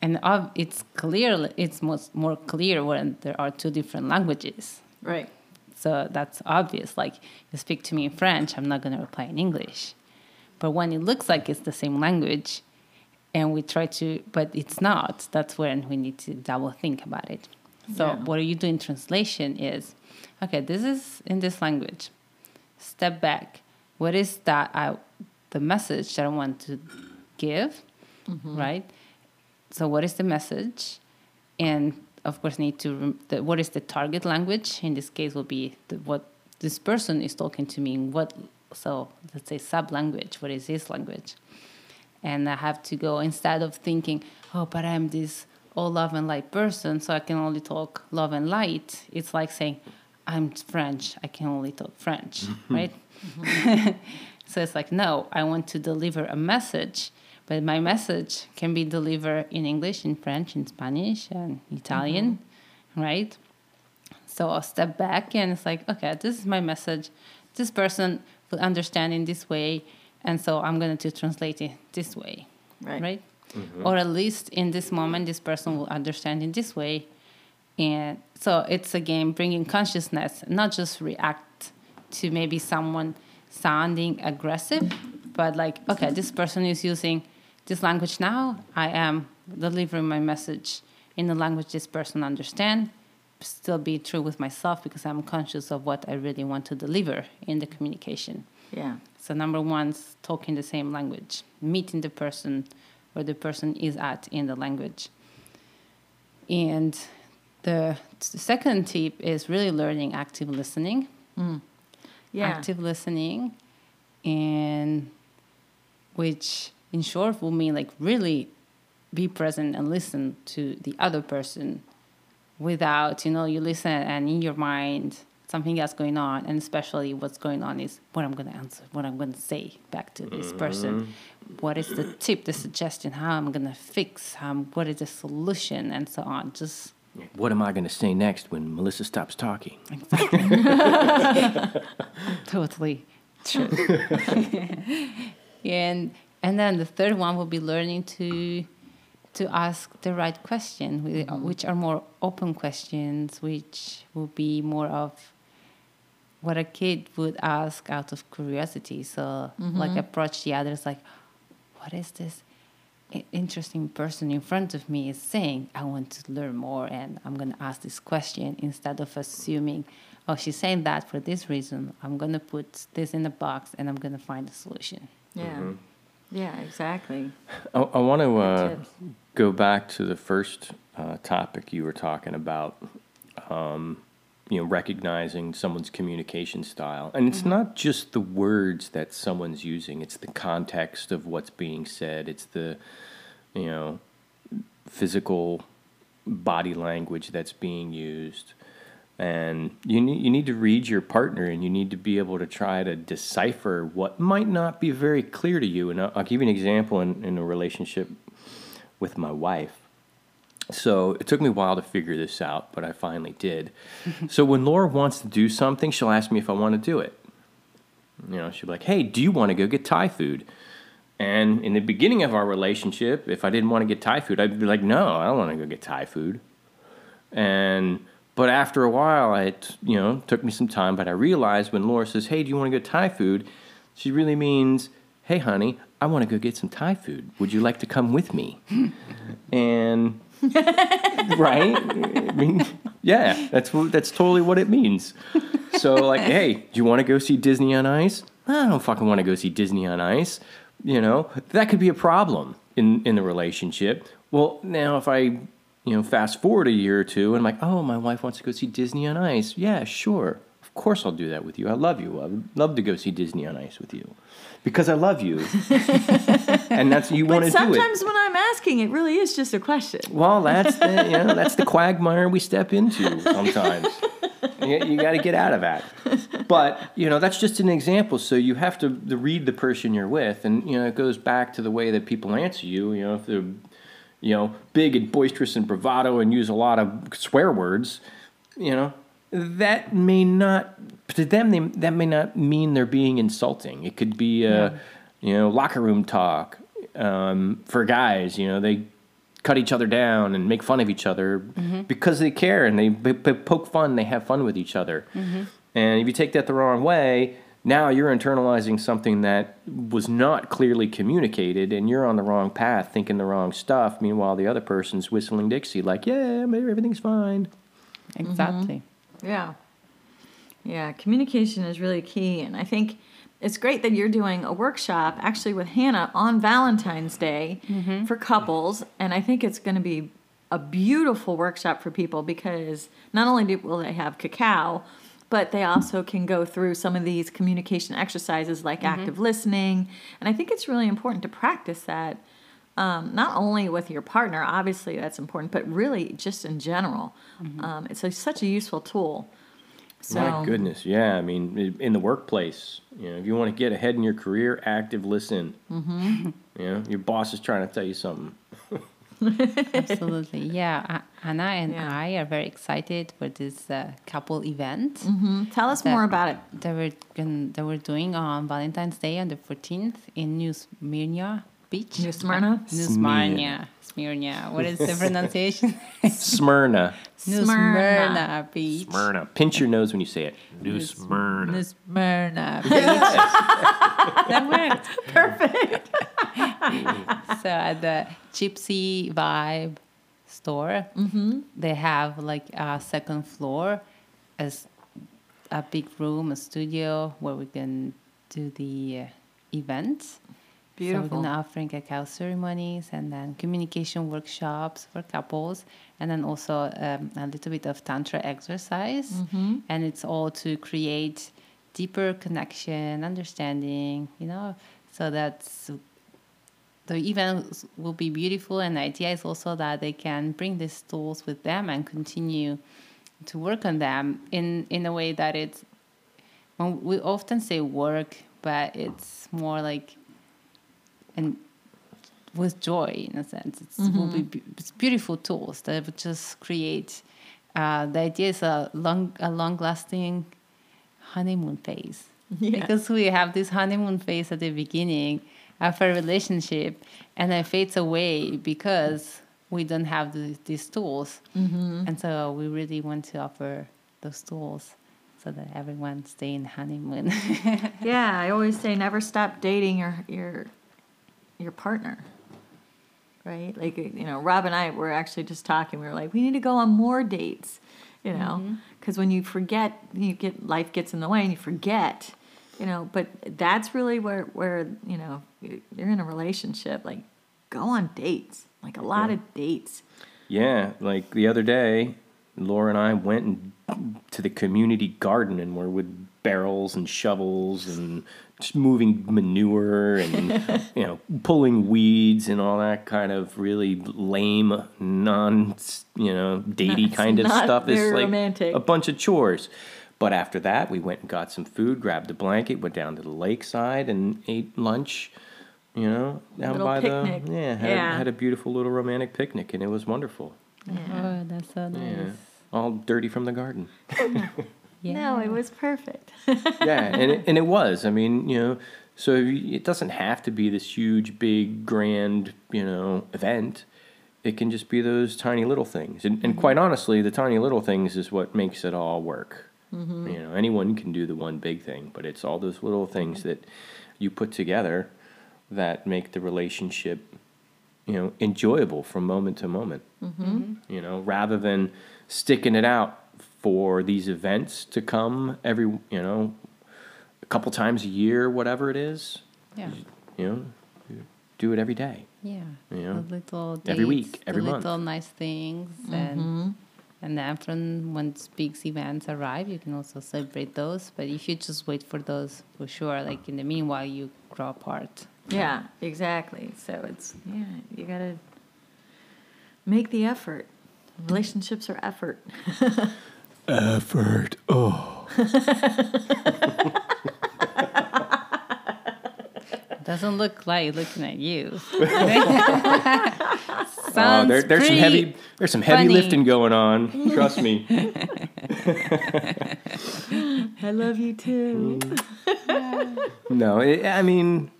and it's clear, it's most, more clear when there are two different languages. Right. So that's obvious. Like you speak to me in French, I'm not going to reply in English. But when it looks like it's the same language, and we try to, but it's not, that's when we need to double think about it. So Yeah. what you do in translation is, okay, this is in this language. Step back. What is that? I, the message that I want to give, mm-hmm. right? So what is the message? and of course need to rem- the, what is the target language? In this case will be the, what this person is talking to me in what so let's say sub language what is his language? And i have to go instead of thinking oh but i'm this all love and light person so i can only talk love and light it's like saying i'm french i can only talk french <laughs> right mm-hmm. <laughs> so it's like, no, I want to deliver a message, but my message can be delivered in English, in French, in Spanish, and Italian, mm-hmm. right? So I'll step back and it's like, okay, this is my message. This person will understand in this way, and so I'm going to translate it this way, Right. right? Mm-hmm. Or at least in this moment, this person will understand in this way. And so it's again bringing consciousness, not just react to maybe someone sounding aggressive, but like, okay, this person is using this language now. I am delivering my message in the language this person understand. Still be true with myself because I'm conscious of what I really want to deliver in the communication. Yeah. So number one is talking the same language, meeting the person where the person is at in the language. And the, the second tip is really learning active listening. Hmm. Yeah. Active listening, and which in short will mean like really be present and listen to the other person without, you know, you listen and in your mind something else going on and especially what's going on is what i'm going to answer what i'm going to say back to this mm-hmm. person what is the tip the suggestion how i'm going to fix how, what is the solution and so on just What am I going to say next when Melissa stops talking? <laughs> <laughs> totally. True <laughs> and and then the third one will be learning to to ask the right question which are more open questions which will be more of what a kid would ask out of curiosity. So mm-hmm. like approach the others like what is this interesting person in front of me is saying? I want to learn more and i'm going to ask this question instead of assuming oh she's saying that for this reason i'm going to put this in a box and i'm going to find a solution Yeah. Yeah, exactly. I, I want to uh, go back to the first uh, topic you were talking about. Um, you know, recognizing someone's communication style, and it's not just the words that someone's using; it's the context of what's being said. It's the, you know, physical body language that's being used. And you need, you need to read your partner and you need to be able to try to decipher what might not be very clear to you. And I'll, I'll give you an example in, in a relationship with my wife. So it took me a while to figure this out, but I finally did. <laughs> so when Laura wants to do something, she'll ask me if I want to do it. You know, she'll be like, hey, do you want to go get Thai food? And in the beginning of our relationship, if I didn't want to get Thai food, I'd be like, no, I don't want to go get Thai food. And but after a while, it you know took me some time. But I realized when Laura says, "Hey, do you want to go Thai food?" She really means, "Hey, honey, I want to go get some Thai food. Would you like to come with me?" <laughs> and <laughs> right, I mean, yeah, that's that's totally what it means. So like, <laughs> hey, do you want to go see Disney on Ice? I don't fucking want to go see Disney on Ice. You know, that could be a problem in in the relationship. Well, now if I you know fast forward a year or two and I'm like, oh, my wife wants to go see Disney on Ice. Yeah, sure, of course I'll do that with you. I love you. I would love to go see Disney on Ice with you because I love you, <laughs> and that's you want to do it. sometimes when I'm asking, it really is just a question. Well, that's the <laughs> you know that's the quagmire we step into sometimes. you you got to get out of that. But you know that's just an example. So you have to, to read the person you're with, and you know it goes back to the way that people answer you. You know if they're you know big and boisterous and bravado and use a lot of swear words, you know that may not to them they, that may not mean they're being insulting. It could be uh, a you know locker room talk um, for guys. You know they cut each other down and make fun of each other mm-hmm. because they care and they p- poke fun. They have fun with each other. Mm-hmm. And if you take that the wrong way, now you're internalizing something that was not clearly communicated, and you're on the wrong path, thinking the wrong stuff. Meanwhile, the other person's whistling Dixie, like, "Yeah, maybe everything's fine." Exactly. Mm-hmm. Yeah. Yeah, communication is really key. And I think it's great that you're doing a workshop actually with Hannah on Valentine's Day mm-hmm. for couples. And I think it's going to be a beautiful workshop for people because not only do, will they have cacao, but they also can go through some of these communication exercises like active listening. And I think it's really important to practice that um, not only with your partner, obviously that's important, but really just in general. Um, it's a, such a useful tool. So, My goodness, yeah. I mean, in the workplace, you know, if you want to get ahead in your career, active listen. Mm-hmm. You know, your boss is trying to tell you something. Absolutely. <laughs> Yeah. Anna and Yeah. I are very excited for this uh, couple event Mhm. Tell us more about it. that we're, gon- that we're doing on Valentine's Day on the 14th in New Smyrna Beach. New Smyrna? New Smyrna. Smyrna. Smyrna. What is the pronunciation? <laughs> Smyrna. New Smyrna. Smyrna Beach. Smyrna. Pinch your nose when you say it. New Smyrna. New Smyrna <laughs> Beach. that worked. Perfect. <laughs> so at the Gypsy Vibe store, they have like a second floor as a big room, a studio where we can do the uh, events. So we're Beautiful. gonna offering cacao ceremonies and then communication workshops for couples, and then also um, a little bit of tantra exercise, and it's all to create deeper connection, understanding. You know, so that's the event will be beautiful, and the idea is also that they can bring these tools with them and continue to work on them in in a way that it's. We often say work, but it's more like and with joy in a sense. It's, will be, it's beautiful tools that would just create. Uh, the idea is a long, a long-lasting honeymoon phase Yeah. because we have this honeymoon phase at the beginning of a relationship, and then fades away because we don't have the, these tools, mm-hmm. and so we really want to offer those tools so that everyone stay in honeymoon. <laughs> Yeah, I always say never stop dating your your your partner. Right? Like you know, Rob and I were actually just talking. We were like, we need to go on more dates. You know, mm-hmm. because when you forget, you get life gets in the way, and you forget. You know, but that's really where where you know you're in a relationship. Like, go on dates. Like a lot Yeah. of dates. Yeah, like the other day, Laura and I went and, to the community garden and were with barrels and shovels and just moving manure and <laughs> you know pulling weeds and all that kind of really lame, non you know datey kind of stuff. It's like romantic. a bunch of chores. But after that, we went and got some food, grabbed a blanket, went down to the lakeside, and ate lunch. You know, down Little by picnic. the yeah, had, Yeah. had a beautiful little romantic picnic, and it was wonderful. oh, that's so nice. Yeah, all dirty from the garden. <laughs> Yeah. No, it was perfect. <laughs> yeah, and it, and it was. I mean, you know, so it doesn't have to be this huge, big, grand, you know, event. It can just be those tiny little things, and, and quite mm-hmm. honestly, the tiny little things is what makes it all work. Mm-hmm. You know, anyone can do the one big thing, but it's all those little things that you put together that make the relationship, you know, enjoyable from moment to moment. Mm-hmm. Mm-hmm. You know, rather than sticking it out for these events to come every, you know, a couple times a year, whatever it is. Yeah. You know, you do it every day. Yeah. You know, the little every week, every the month. little nice things, and And then from once big events arrive, you can also celebrate those. But if you just wait for those, for sure, like in the meanwhile, you grow apart. Yeah, exactly. So it's yeah, you gotta make the effort. Relationships are effort. Effort. Oh. <laughs> Doesn't look like looking at you. Sounds <laughs> <laughs> oh, there, there's some heavy there's some heavy funny. lifting going on. Trust me. <laughs> I love you too. Mm. No, it, I mean,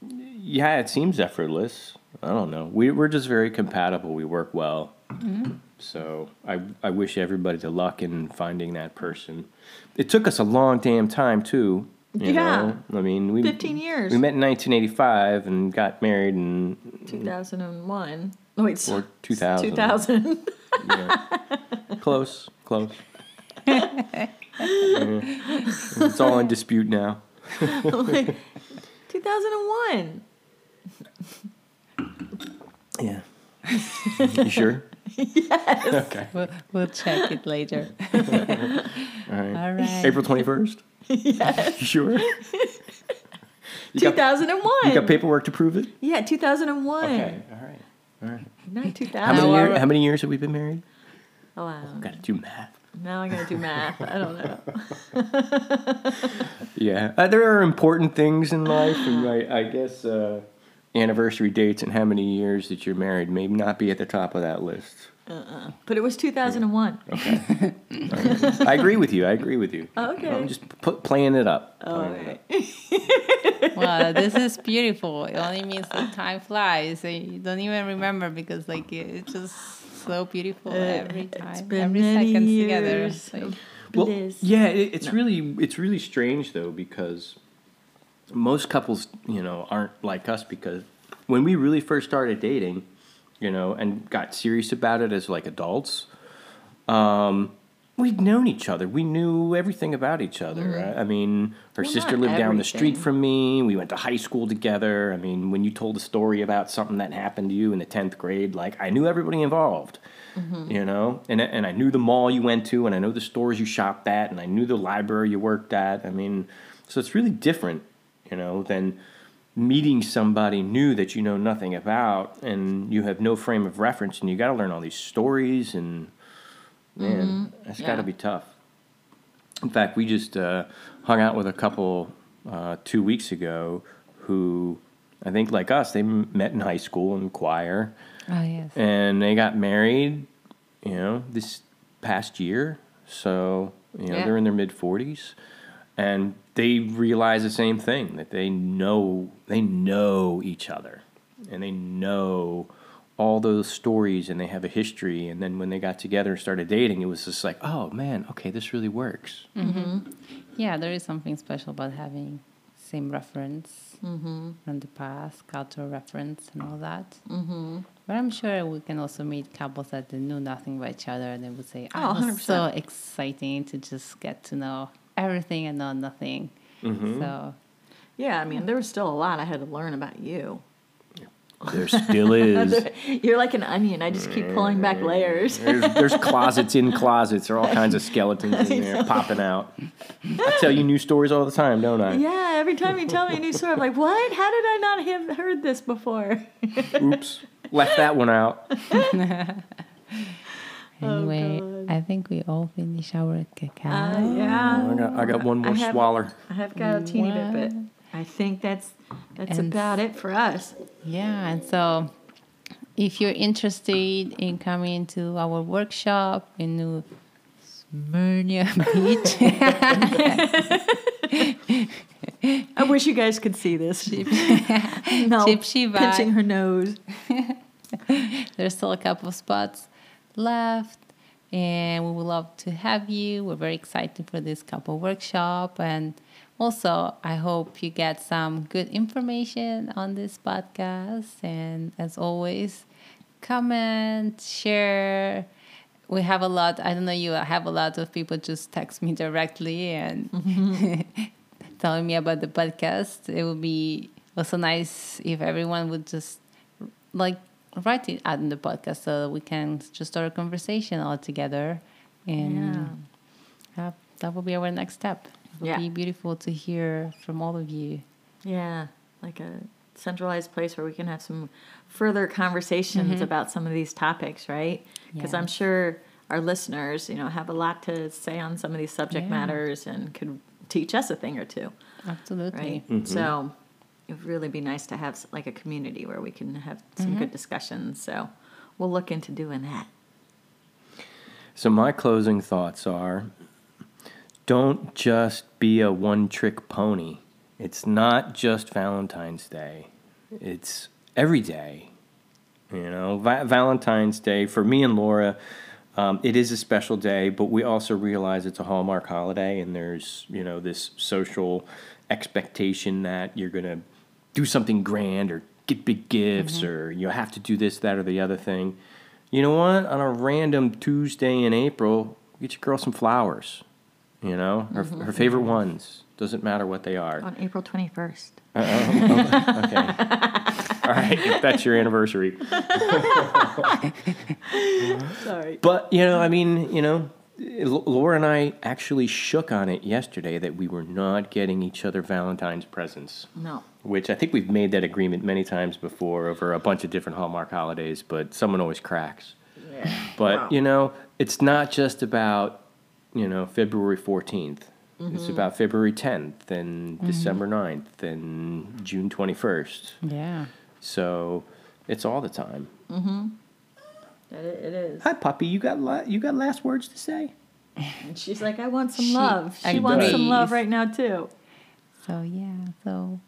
yeah, it seems effortless. I don't know. We we're just very compatible. We work well. Mm-hmm. So I I wish everybody the luck in finding that person. It took us a long damn time too. You Yeah. know? I mean, we 15 years. We met in 1985 and got married in 2001. Oh, wait, or 2000. 2000. Yeah. <laughs> close, close. <laughs> Yeah. It's all in dispute now. <laughs> like, 2001. Yeah. You sure? <laughs> yes. Okay. We'll, we'll check it later. <laughs> All right. All right. April 21st? yes. Sure? <laughs> You got, 2001. you got paperwork to prove it? yeah, 2001. Okay. All right. All right. Not How 2000. many, year, how many years have we been married? Oh, wow. Got to do math. Now I gotta do math. I don't know. Yeah, uh, there are important things in life, and I, I guess uh, anniversary dates and how many years that you're married may not be at the top of that list. Uh-uh. But it was 2001. Okay. <laughs> I agree with you. I agree with you. Okay. I'm just put, playing it up. Oh, Playing it okay. <laughs> Wow, this is <laughs> beautiful. It only means that time flies. And you don't even remember because like it's just so beautiful uh, every It's time, been every many second years together. of Like, Well, bliss. yeah, it, it's really it's really strange though because most couples, you know, aren't like us because when we really first started dating, you know, and got serious about it as like adults, um, we'd known each other. We knew everything about each other. I mean, her Well, sister lived down the street from me. We went to high school together. I mean, when you told a story about something that happened to you in the tenth grade, like I knew everybody involved you know and and I knew the mall you went to and I know the stores you shopped at and I knew the library you worked at I mean so it's really different you know than meeting somebody new that you know nothing about and you have no frame of reference and you got to learn all these stories and man that's got to be tough in fact we just uh, hung out with a couple uh, two weeks ago who I think like us they m- met in high school in choir oh yes. and they got married, you know, this past year. So you know Yeah. they're in their mid forties, and they realize the same thing that they know they know each other, and they know all those stories, and they have a history. And then when they got together and started dating, it was just like, oh man, okay, this really works. Yeah, there is something special about having same reference Mm-hmm. from the past, cultural reference, and all that. Mm-hmm. But I'm sure we can also meet couples that they knew nothing about each other, and they would say, Oh, "Oh, it was so exciting to just get to know everything and know nothing." Mm-hmm. So Yeah, I mean, there was still a lot I had to learn about you. There still is. <laughs> You're like an onion. I just keep pulling back mm. layers. There's, there's <laughs> closets in closets. There are all kinds of skeletons in there popping out. I tell you new stories all the time, don't I? Yeah, every time you tell me a new story, I'm like, what? How did I not have heard this before? Oops, left that one out. <laughs> anyway, oh, God. I think we all finish our cacao. Uh, yeah. I got, I got one more I have- swaller. I have got a teeny bit, but I think that's that's And- about it for us. Yeah, and so if you're interested in coming to our workshop in New Smyrna <laughs> Beach, <laughs> I wish you guys could see this. <laughs> no, Gypsy pinching her nose. there's still a couple of spots left, and we would love to have you. We're very excited for this couple workshop, and also I hope you get some good information on this podcast. And as always, comment, share. We have a lot. I don't know you. I have a lot of people just text me directly and <laughs> telling me about the podcast. It would be also nice if everyone would just like write it out in the podcast so we can just start a conversation all together. And Yeah. that, that will be our next step. It would Yeah. be beautiful to hear from all of you. Yeah, like a centralized place where we can have some further conversations mm-hmm. about some of these topics, right? Because I'm sure our listeners, you know, have a lot to say on some of these subject Yeah. matters and could teach us a thing or two, Absolutely. right? Mm-hmm. So it would really be nice to have like a community where we can have some good discussions. So we'll look into doing that. So my closing thoughts are don't just be a one trick pony. It's not just Valentine's Day. It's every day. You know, Va- Valentine's Day for me and Laura, um, it is a special day, but we also realize it's a Hallmark holiday, and there's you know this social expectation that you're gonna do something grand or get big gifts mm-hmm. or you have to do this, that, or the other thing. You know what? On a random Tuesday in April, get your girl some flowers. You know, her, mm-hmm. her favorite ones. Doesn't matter what they are. On April 21st. <laughs> Okay. All right, if that's your anniversary. <laughs> Sorry. But, you know, I mean, you know, Laura and I actually shook on it yesterday that we were not getting each other Valentine's presents, No. Which I think we've made that agreement many times before over a bunch of different Hallmark holidays, but someone always cracks. Yeah. But, you know, it's not just about, you know, February 14th. mm-hmm. It's about February 10th and December 9th and June 21st. Yeah. So it's all the time. It, it is. Hi, puppy. You got la- you got last words to say? And she's like, I want some She love. She wants some love right now, too. So, yeah. So,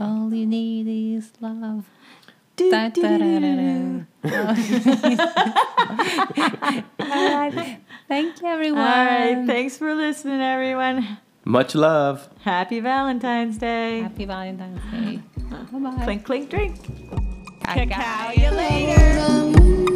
all you need is love. Do, Da, do, da, do, da, do, do. <laughs> All right. <laughs> Thank you, everyone. All right. Thanks for listening, everyone. Much love. Happy Valentine's Day. Happy Valentine's Day. Bye bye. Clink, clink, drink. Cacao you later.